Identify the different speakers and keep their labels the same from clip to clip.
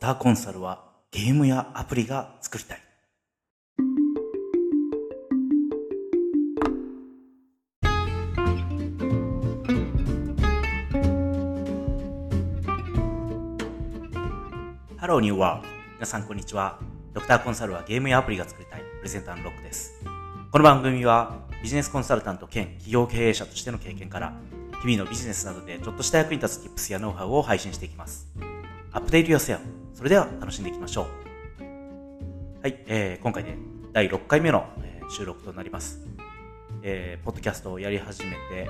Speaker 1: ターコンサルはゲームやアプリが作りたい。ハローニューワールド。皆さんこんにちは。ドクターコンサルはゲームやアプリが作りたい。プレゼンターのロックです。この番組はビジネスコンサルタント兼企業経営者としての経験から日々のビジネスなどでちょっとした役に立つ Tips やノウハウを配信していきます。アップデート yourself。それでは楽しんでいきましょう。はい、えー今回で第6回目の、え収録となります。えーポッドキャストをやり始めて、え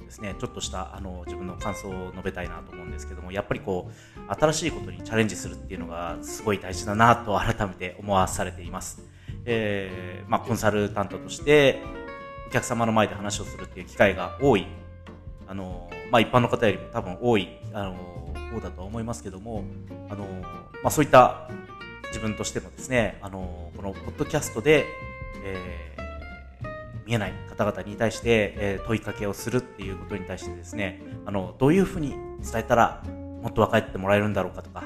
Speaker 1: ーですね、ちょっとしたあの自分の感想を述べたいなと思うんですけども、やっぱりこう、新しいことにチャレンジするっていうのがすごい大事だなと改めて思わされています。えーまあ、コンサルタントとしてお客様の前で話をするっていう機会が多いあの、まあ、一般の方よりも多分多いあの方だと思いますけどもあの、まあ、そういった自分としてもですねあのこのポッドキャストで、えー見えない方々に対して、えー問いかけをするっていうことに対してですねあのどういうふうに伝えたらもっと分かってもらえるんだろうかとか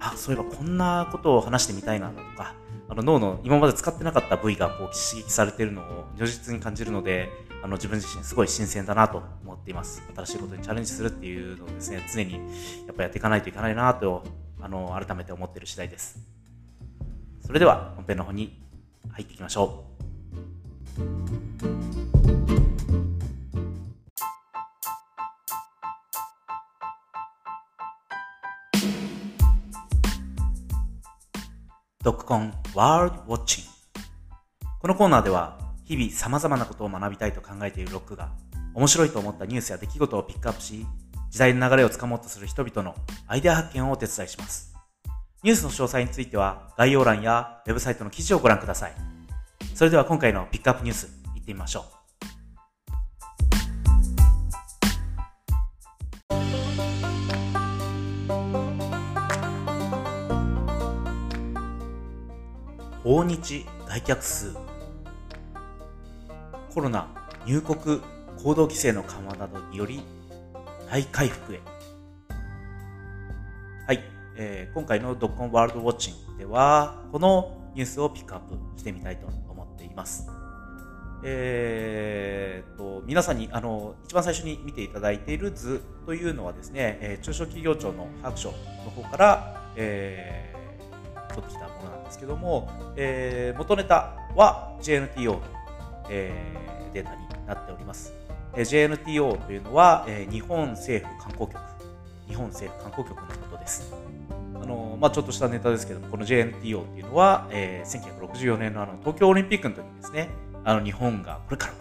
Speaker 1: あそういえばこんなことを話してみたいなとかあの脳の今まで使ってなかった部位がこう刺激されているのを如実に感じるのであの自分自身すごい新鮮だなと思っています。新しいことにチャレンジするっていうのをですね常にやっぱやっていかないといけないなとあの改めて思っている次第です。それでは本編の方に入っていきましょう。ドッグコンワールドウォッチング。このコーナーでは日々様々なことを学びたいと考えているロックが面白いと思ったニュースや出来事をピックアップし時代の流れをつかもうとする人々のアイデア発見をお手伝いします。ニュースの詳細については概要欄やウェブサイトの記事をご覧ください。それでは今回のピックアップニュースいってみましょう。訪日外客数。コロナ入国行動規制の緩和などにより大回復へ。はい、えー今回のドッコンワールドウォッチングではこのニュースをピックアップしてみたいと思っています。えーっと皆さんにあの一番最初に見ていただいている図というのはですね、えー中小企業庁の白書の方から、えー取ってきたものなんですけども、えー元ネタは JNTO の、えーデータになっております。えー JNTO というのは、えー日本政府観光局、日本政府観光局のことです。あのまあ、ちょっとしたネタですけども、この JNTO っていうのは、えー1964年のあの東京オリンピックの時にですね、あの日本がこれから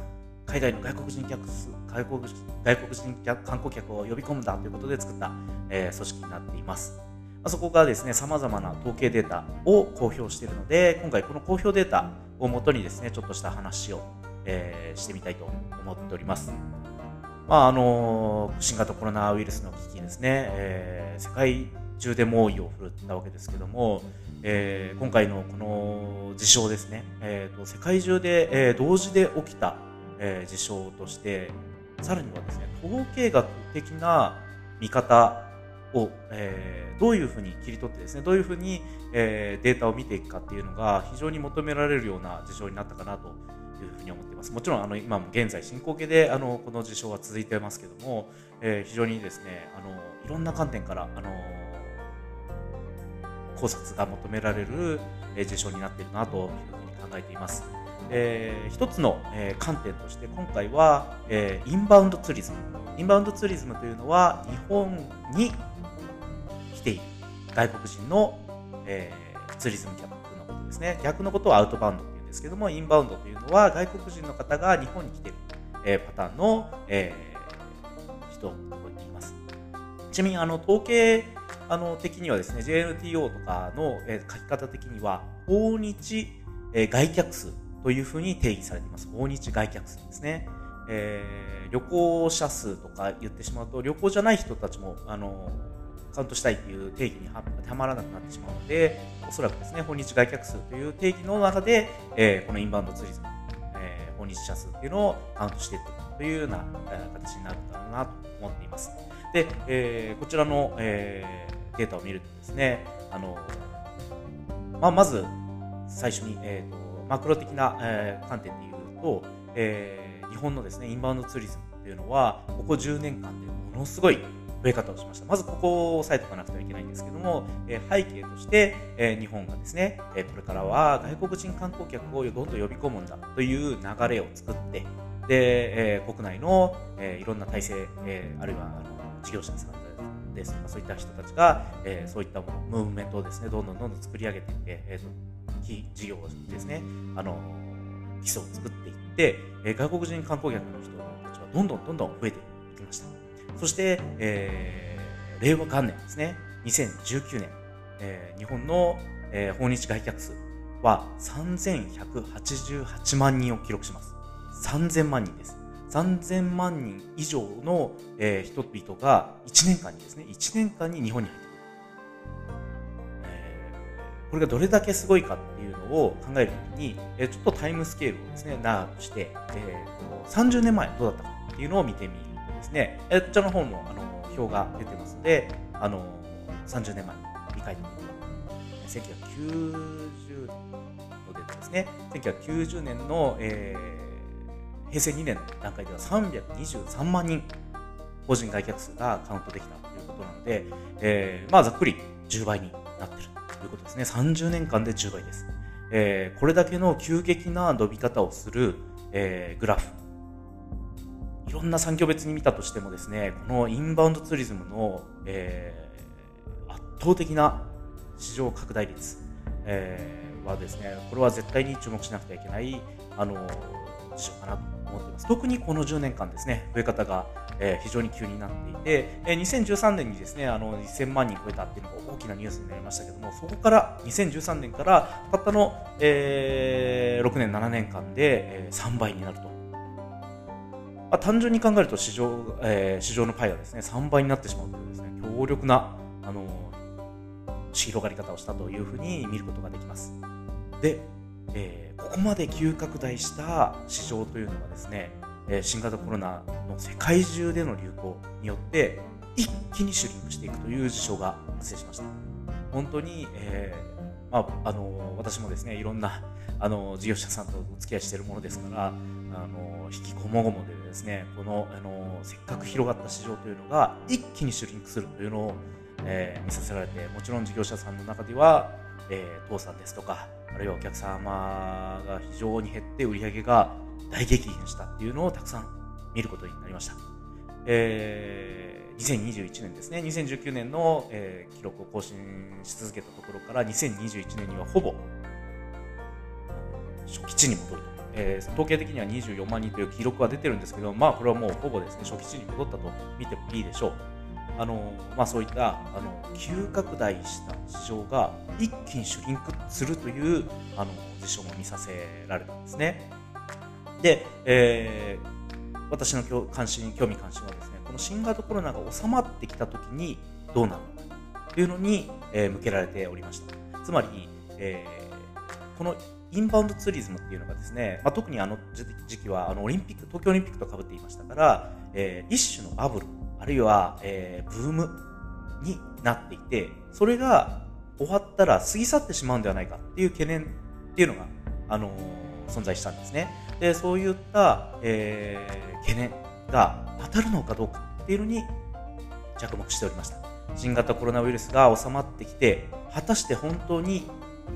Speaker 1: 海外の外国人客数外国外国人客観光客を呼び込むんだということで作った、えー組織になっています。まあそこがですね、様々な統計データを公表しているので、今回この公表データをもとにですね、ちょっとした話を、えーしてみたいと思っております。まああの新型コロナウイルスの危機ですね、えー世界中で猛威を振るったわけですけども、えー今回のこの事象ですね、えーと世界中で、えー同時で起きた、えー事象として、さらにはですね、統計学的な見方を、えーどういうふうに切り取ってですね、どういうふうに、えーデータを見ていくかっていうのが非常に求められるような事象になったかなとというふうに思っています。もちろんあの今も現在進行形であのこの事象は続いてますけども、えー非常にですね、あのいろんな観点からあの考察が求められる、えー事象になっているなというふうに考えています。えー一つの、えー観点として今回は、えーインバウンドツーリズムインバウンドツーリズムというのは日本に来ている外国人の、えーツーリズム客のことですね逆のことをアウトバウンドですけどもインバウンドというのは外国人の方が日本に来ている、えーパターンの、えー人を言います。ちなみにあの統計あの的にはですね JNTO とかの、えー書き方的には訪日、えー外客数というふうに定義されています。訪日外客数ですね、えー旅行者数とか言ってしまうと旅行じゃない人たちもあのカウントしたいという定義には当てはまらなくなってしまうのでおそらくですね訪日外客数という定義の中で、えーこのインバウンドツーリズム、えー訪日者数っていうのをカウントしていくというような、形になるんだろうなと思っています。で、えーこちらの、えーデータを見るとですね、あのまあ、まず最初に、えーと、マクロ的な、えー、観点で言うと、えー、日本のですねインバウンドツーリズムっていうのはここ10年間でものすごい増え方をしました。まずここを押さえておかなくてはいけないんですけども、え、背景として、え、日本がですね、え、これからは外国人観光客をどんどん呼び込むんだという流れを作って、で、え、国内の、え、いろんな体制、え、あるいはあの事業者さんですとかそういった人たちが、え、そういったもムーブメントをですねどんどんどんどん作り上げていって、えーと、事業ですねあの基礎を作っていって、え、外国人観光客の人たちはどんどんどんどん増えていきましたそして、えー、令和元年ですね。2019年、えー、日本の、えー、訪日外客数は3188万人を記録します。3000万人です。3000万人以上の、えー、人々が1年間にですね、1年間に日本に入ってくる。えー、これがどれだけすごいかっていうのを考えるときに、えー、ちょっとタイムスケールをですね、長くして、えー、30年前どうだったかっていうのを見てみるですね、こちらの方もあの表が出てますので、あの30年前に振り返ってみると、1990年のでですね、1990年の、えー平成2年の段階では323万人法人外客数がカウントできたということなので、えー、まあざっくり10倍になってるということですね。30年間で10倍です。えー、これだけの急激な伸び方をする、えー、グラフ。いろんな産業別に見たとしてもですね、このインバウンドツーリズムの、えー、圧倒的な市場拡大率、えー、はですね、これは絶対に注目しなくてはいけない、あの、事象かなと思っています。特にこの10年間ですね、増え方が、えー、非常に急になっていて、えー、2013年にですね、あの1000万人超えたっていうのが大きなニュースになりましたけども、そこから2013年からたったの、えー、6年、7年間で、えー、3倍になると。まあ、単純に考えると市場,、えー、市場のパイがですね3倍になってしまうというですね強力なあの広がり方をしたというふうに見ることができます。で、えーここまで急拡大した市場というのはですね、え新型コロナの世界中での流行によって一気にシュリンクしていくという事象が発生しました。本当に、えー、まあ、あの私もですねいろんなあの事業者さんとお付き合いしているものですからあの引きこもごもでですねこのあのせっかく広がった市場というのが一気にシュリンクするというのを、えー、見させられてもちろん事業者さんの中では、えー、倒産ですとかあるいはお客様が非常に減って売り上げが大激変したっていうのをたくさん見ることになりました。えー、2021年ですね、2019年の、えー、記録を更新し続けたところから2021年にはほぼ初期値に戻ると。えー、統計的には24万人という記録は出てるんですけど、まあこれはもうほぼですね、初期値に戻ったと見てもいいでしょう。あのまあ、そういったあの急拡大した市場が一気にシュリンクするというあの事象も見させられたんですね。で、えー、私の関心興味関心はですねこの新型コロナが収まってきた時にどうなるのかというのに、えー、向けられておりました。つまり、えー、このインバウンドツーリズムっていうのがですね、まあ、特にあの時期はあのオリンピック東京オリンピックとかぶっていましたから、えー、一種のバブルあるいは、えー、ブームになっていて、それが終わったら過ぎ去ってしまうんではないかっていう懸念っていうのが、あのー、存在したんですね。で、そういった、えー、懸念が当たるのかどうかっていうのに着目しておりました。新型コロナウイルスが収まってきて、果たして本当に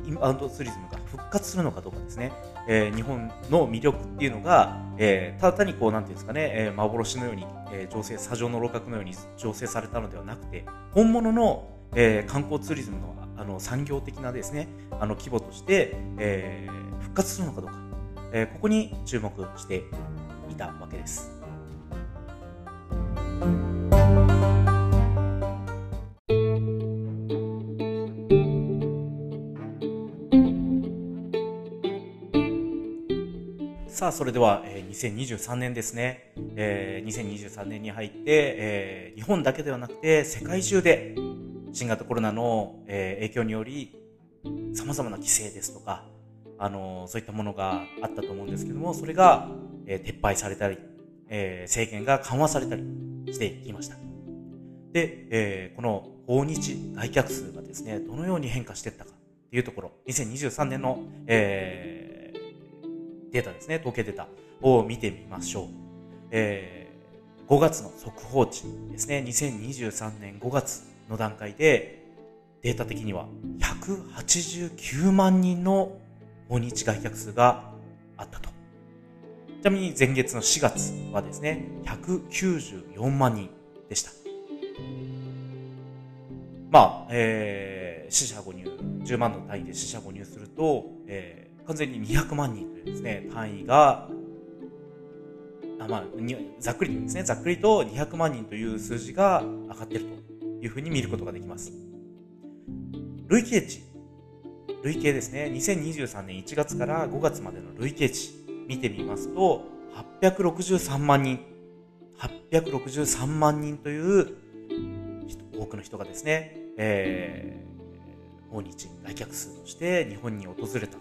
Speaker 1: インバウンドツーリズムが復活するのかどうかですね。えー、日本の魅力っていうのが、えー、ただ単にこう、なんていうんですかね、えー、幻のように、えー、醸成、砂上の楼閣のように醸成されたのではなくて、本物の、えー、観光ツーリズムのあの産業的なですね、あの規模として、えー、復活するのかどうか、えー、ここに注目していたわけです。さあ、それでは、えー、2023年ですね。えー、2023年に入って、えー、日本だけではなくて、世界中で新型コロナの、えー、影響により、様々な規制ですとか、あのー、そういったものがあったと思うんですけども、それが、えー、撤廃されたり、えー、制限が緩和されたりしていきました。で、えー、この訪日来客数がですね、どのように変化していったかっていうところ、2023年の、えー、データですね、統計データを見てみましょう。えー、5月の速報値ですね、2023年5月の段階で、データ的には189万人の訪日外客数があったと。ちなみに前月の4月はですね、194万人でした。まあ、えー、死者誤入、10万の単位で死者誤入すると、えー、完全に200万人というですね、単位が、あまあ、ざっくりとですね、ざっくりと200万人という数字が上がっているというふうに見ることができます。累計値。累計ですね。2023年1月から5月までの累計値見てみますと、863万人。863万人という多くの人がですね、えー、訪日来客数として日本に訪れた。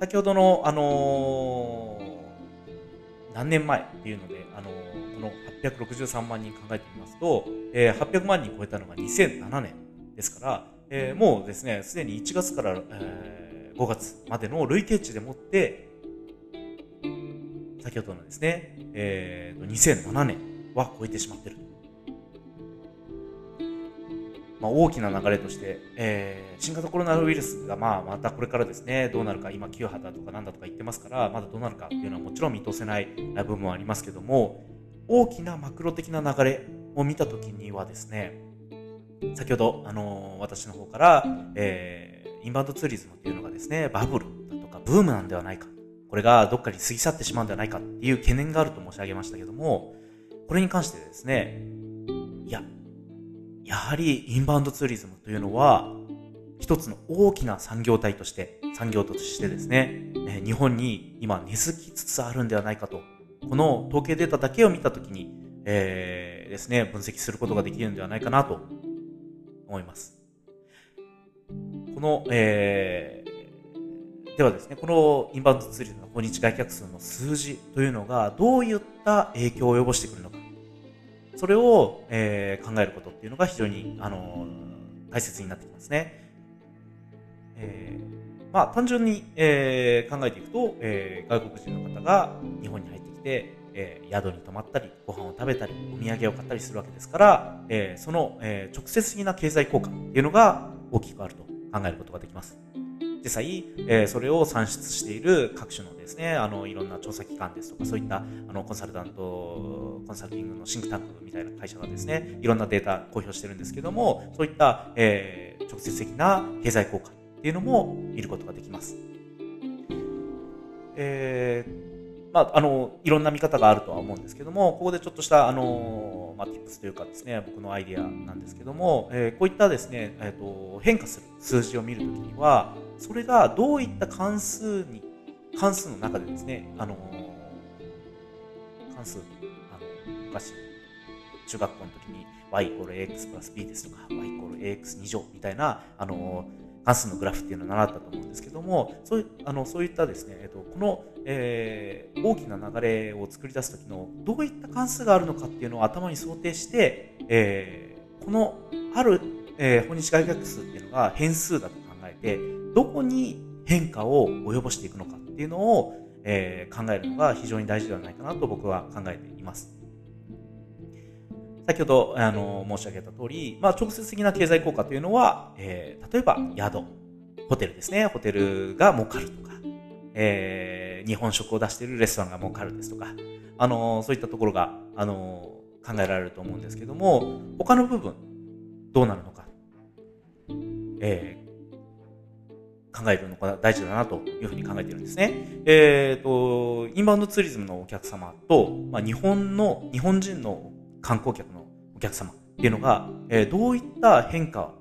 Speaker 1: 先ほどの、あのー、何年前っていうので、あのー、この863万人考えてみますと、えー、800万人超えたのが2007年ですから、えー、もうですね、すでに1月から、えー、5月までの累計値でもって、先ほどのですね、えー、2007年は超えてしまってる。まあ、大きな流れとして、えー、新型コロナウイルスがまあまたこれからですね、どうなるか、今、9波だとかなんだとか言ってますから、まだどうなるかっていうのはもちろん見通せない部分はありますけども、大きなマクロ的な流れを見たときにはですね、先ほど、あのー、私の方から、えー、インバウンドツーリズムっていうのがですね、バブルだとかブームなんではないか。これがどっかに過ぎ去ってしまうんではないかっていう懸念があると申し上げましたけども、これに関してですね、いや、やはりインバウンドツーリズムというのは、一つの大きな産業体として、産業としてですね、日本に今根付きつつあるんではないかとこの統計データだけを見たときに、えー、ですね、分析することができるんではないかなと思います。この、えー、ではですね、このインバウンドツーリズムの訪日外客数の数字というのがどういった影響を及ぼしてくるのか、それを、えー、考えることっていうのが非常に、あの大切になってきますね。えー、まあ、単純に、えー、考えていくと、えー、外国人の方が日本に入ってで、えー、宿に泊まったり、ご飯を食べたり、お土産を買ったりするわけですから、えー、その、えー、直接的な経済効果っていうのが大きくあると考えることができます。実際、えー、それを算出している各種のですね、あの、いろんな調査機関ですとか、そういった、あの、コンサルタント、コンサルティングのシンクタンクみたいな会社がですね、いろんなデータ公表してるんですけども、そういった、えー、直接的な経済効果っていうのも見ることができます。えーまあ、あの、いろんな見方があるとは思うんですけども、ここでちょっとした、あの、まあ、tips というかですね、僕のアイディアなんですけども、えー、こういったですね、えっ、ー、と、変化する数字を見るときには、それがどういった関数に、関数の中でですね、あの、関数、あの、昔、中学校の時に y イコール ax プラス b ですとか y イコール ax2 乗みたいな、あの、関数のグラフっていうのを習ったと思うんですけども、そういあのそういったですね、えっと、この、えー、大きな流れを作り出す時のどういった関数があるのかっていうのを頭に想定して、えー、このある、えー、本日外客数っていうのが変数だと考えて、どこに変化を及ぼしていくのかっていうのを、えー、考えるのが非常に大事ではないかなと僕は考えています。先ほどあの申し上げた通り、まあ、直接的な経済効果というのは、えー、例えば宿、ホテルですね。ホテルが儲かるとか、えー、日本食を出しているレストランが儲かるですとか、あのそういったところが、あの考えられると思うんですけども、他の部分、どうなるのか、えー、考えるのが大事だなというふうに考えているんですね。えっ、ー、と、インバウンドツーリズムのお客様と、まあ、日本の、日本人の観光客のお客様っていうのが、えー、どういった変化、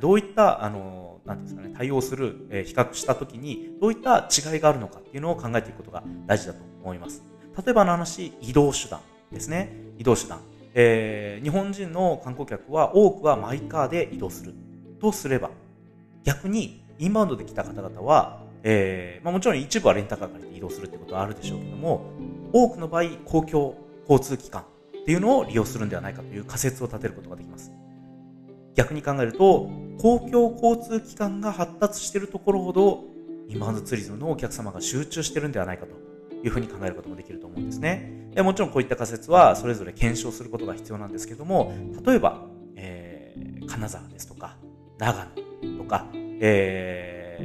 Speaker 1: どういった、あの、なんですかね、対応する、えー、比較したときに、どういった違いがあるのかっていうのを考えていくことが大事だと思います。例えばの話、移動手段ですね。移動手段。えー、日本人の観光客は多くはマイカーで移動する。とすれば、逆にインバウンドで来た方々は、えーまあ、もちろん一部はレンタカー借りて移動するってことはあるでしょうけども、多くの場合、公共交通機関っていうのを利用するんではないかという仮説を立てることができます。逆に考えると、公共交通機関が発達しているところほど、インバウンドツーリズムのお客様が集中してるんではないかというふうに考えることもできると思うんですね。でもちろんこういった仮説はそれぞれ検証することが必要なんですけども、例えば、えー、金沢ですとか、長野とか、え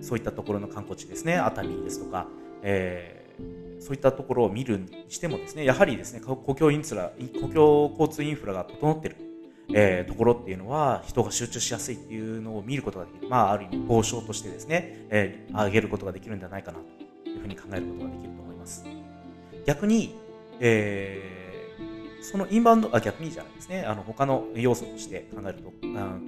Speaker 1: ー、そういったところの観光地ですね、熱海ですとか、えー、そういったところを見るにしてもですね、やはりですね、公共インフラ、公共交通インフラが整っているえー、ところっていうのは人が集中しやすいっていうのを見ることができる。まあ、ある意味、交渉としてですね、えー、上げることができるんではないかなというふうに考えることができると思います。逆に、えー、そのインバウンド、あ、逆にじゃないですね、あの、他の要素として考えるとと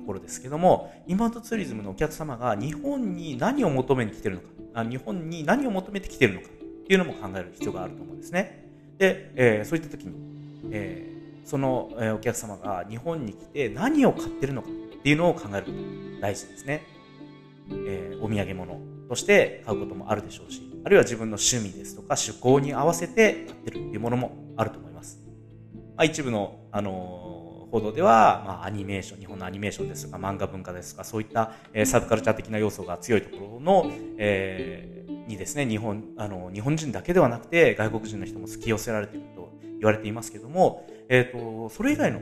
Speaker 1: ころですけども、インバウンドツーリズムのお客様が日本に何を求めに来てるのか、あ日本に何を求めてきてるのかっていうのも考える必要があると思うんですね。で、えー、そういった時に、えーその、えお客様が日本に来て何を買ってるのかっていうのを考えることが大事ですね。えー、お土産物として買うこともあるでしょうし、あるいは自分の趣味ですとか趣向に合わせて買ってるっていうものもあると思います。まあ、一部の、あの、報道では、まあ、アニメーション、日本のアニメーションですとか漫画文化ですとか、そういった、えー、サブカルチャー的な要素が強いところの、えー、にですね、日本、あの、日本人だけではなくて外国人の人も突き寄せられていると言われていますけども、え、ー、と、それ以外の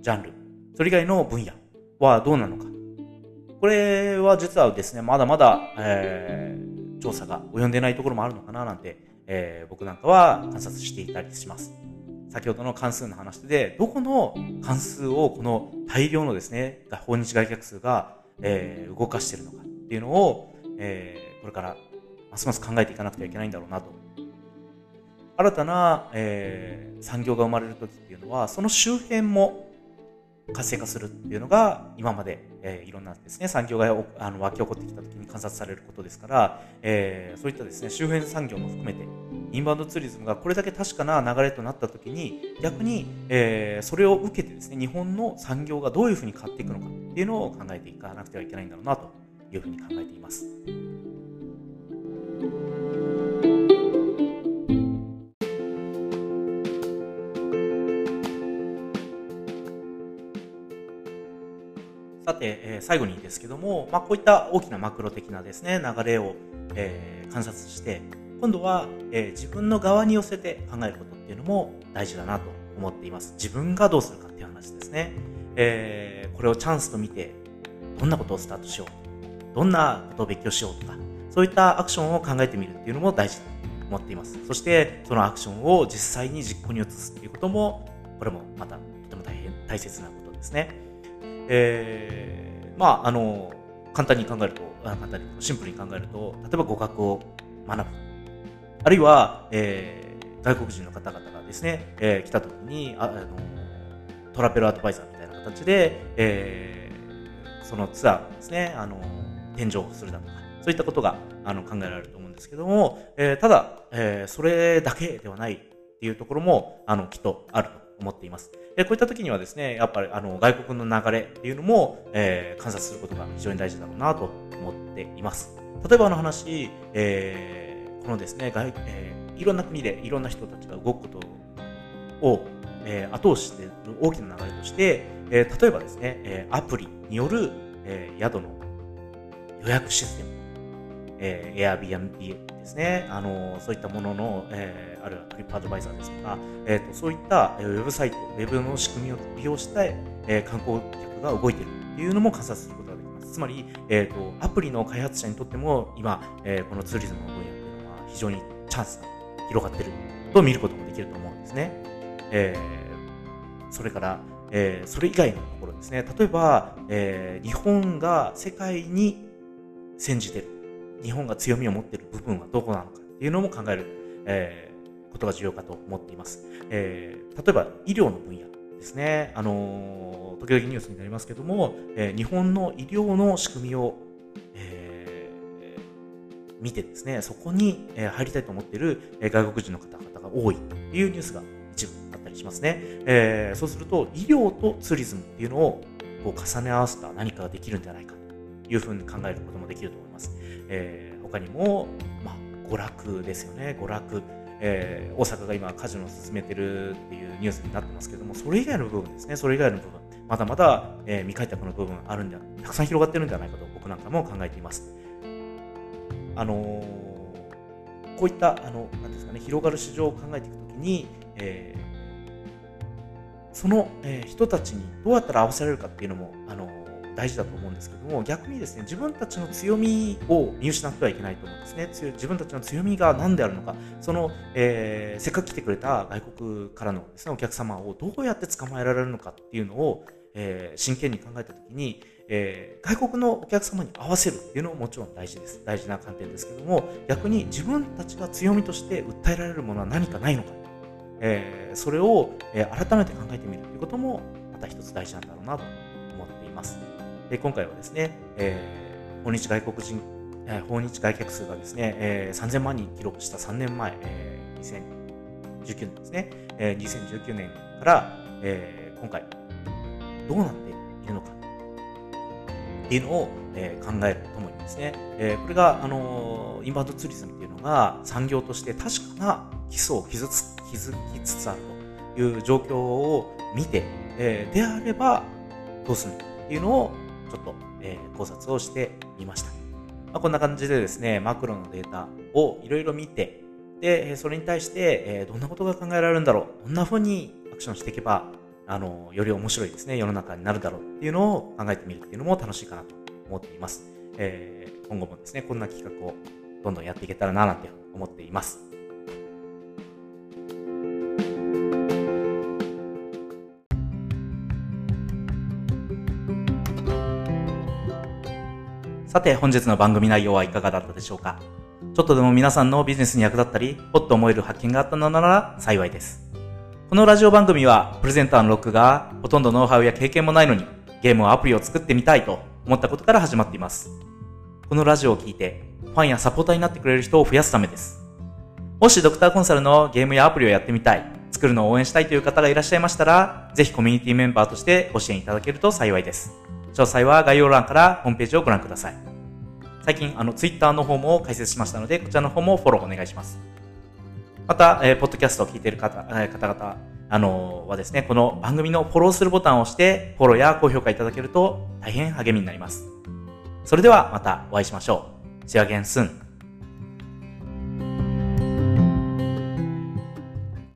Speaker 1: ジャンル、それ以外の分野はどうなのか。これは実はですね、まだまだ、えー、調査が及んでないところもあるのかななんて、えー、僕なんかは観察していたりします。先ほどの関数の話で、どこの関数をこの大量のですね、訪日外客数が、えー、動かしてるのかっていうのを、えー、これからますます考えていかなくてはいけないんだろうなと新たな、えー、産業が生まれる時っていうのはその周辺も活性化するっていうのが今まで、えー、いろんなですね産業があの湧き起こってきた時に観察されることですから、えー、そういったですね周辺産業も含めてインバウンドツーリズムがこれだけ確かな流れとなった時に逆に、えー、それを受けてですね日本の産業がどういうふうに変わっていくのかっていうのを考えていかなくてはいけないんだろうなというふうに考えています。て、え、最後にですけども、まあ、こういった大きなマクロ的なですね、流れを、え、観察して、今度は、え、自分の側に寄せて考えることっていうのも大事だなと思っています。自分がどうするかっていう話ですね。えー、これをチャンスと見て、どんなことをスタートしよう。どんなことを勉強しようとか、そういったアクションを考えてみるっていうのも大事だと思っています。そして、そのアクションを実際に実行に移すっていうことも、これもまたとても大変大切なことですね。えー、まあ、あの、簡単に考えると、簡単に、シンプルに考えると、例えば語学を学ぶ。あるいは、えー、外国人の方々がですね、えー、来た時にあ、あの、トラベルアドバイザーみたいな形で、えー、そのツアーですね、あの、添乗するだとか、そういったことがあの考えられると思うんですけども、えー、ただ、えー、それだけではないっていうところも、あの、きっとあると思っています。でこういった時にはですね、やっぱりあの外国の流れっていうのも、えー、観察することが非常に大事だろうなと思っています。例えばあの話、えー、このですね、外えー、いろんな国でいろんな人たちが動くことを、えー、後押ししている大きな流れとして、えー、例えばですね、えー、アプリによる、えー、宿の予約システム、えー、Airbnb ですね、あのそういったものの、えーあるトリップアドバイザーですとか、えーと、そういったウェブサイト、ウェブの仕組みを利用して、えー、観光客が動いているというのも観察することができます。つまり、えーと、アプリの開発者にとっても今、えー、このツーリズムの分野というのは非常にチャンスが広がっていると見ることもできると思うんですね。えー、それから、えー、それ以外のところですね。例えば、えー、日本が世界に先じてる。日本が強みを持っている部分はどこなのかっていうのも考える、えことが重要かと思っています。えー、例えば医療の分野ですね。あのー、時々ニュースになりますけども、えー、日本の医療の仕組みを、えー、見てですね、そこに入りたいと思っている外国人の方々が多いというニュースが一部あったりしますね。え、そうすると、医療とツーリズムっていうのをこう重ね合わせた何かができるんじゃないかというふうに考えることもできると思います。え、他にも、まあ、娯楽ですよね。娯楽。えー、大阪が今カジノを進めてるっていうニュースになってますけども、それ以外の部分ですね、それ以外の部分、まだまだ、えー、未開拓の部分あるんで、たくさん広がってるんじゃないかと僕なんかも考えています。あのー、こういった、あの、なんですかね、広がる市場を考えていくときに、えー、その、えー、人たちにどうやったら合わせられるかっていうのも、あの大事だと思うんですけども、逆にですね、自分たちの強みを見失ってはいけないと思うんですね。自分たちの強みが何であるのか、その、えー、せっかく来てくれた外国からのですね、お客様をどうやって捕まえられるのかっていうのを、えー、真剣に考えたときに、えー、外国のお客様に合わせるっていうのももちろん大事です。大事な観点ですけども、逆に自分たちが強みとして訴えられるものは何かないのか、え、それを、え、改めて考えてみるということも、また一つ大事なんだろうなと思っています。で今回はですね、えー、訪日外国人、えー、訪日外客数がですね、えー、3000万人記録した3年前、えー、2019年ですね、えー、2019年から、えー、今回どうなっているのか。っていうのを、えー、考えるとともにですね、えー、これが、あのー、インバウンドツーリズムっていうのが産業として確かな基礎を築つ築きつつあるという状況を見て、えー、であればどうするのかっていうのをちょっと、えー、考察をしてみました。まあ、こんな感じでですね、マクロのデータをいろいろ見て、で、それに対して、えー、どんなことが考えられるんだろう、どんな風にアクションしていけば、あの、より面白いですね、世の中になるだろうっていうのを考えてみるっていうのも楽しいかなと思っています。えー、今後もですね、こんな企画をどんどんやっていけたらななんて思っています。さて、本日の番組内容はいかがだったでしょうか？ちょっとでも皆さんのビジネスに役立ったり、ほっと思える発見があったのなら幸いです。このラジオ番組は、プレゼンターのロックが、ほとんどノウハウや経験もないのに、ゲームをアプリを作ってみたいと思ったことから始まっています。このラジオを聞いて、ファンやサポーターになってくれる人を増やすためです。もしドクターコンサルのゲームやアプリをやってみたい、作るのを応援したいという方がいらっしゃいましたら、ぜひコミュニティメンバーとしてご支援いただけると幸いです。詳細は概要欄からホームページをご覧ください。最近、あの、ツイッターの方も開設しましたので、こちらの方もフォローお願いします。また、えー、ポッドキャストを聞いている方、えー、方々、あのー、はですね、この番組のフォローするボタンを押して、フォローや高評価いただけると大変励みになります。それではまたお会いしましょう。See you again soon.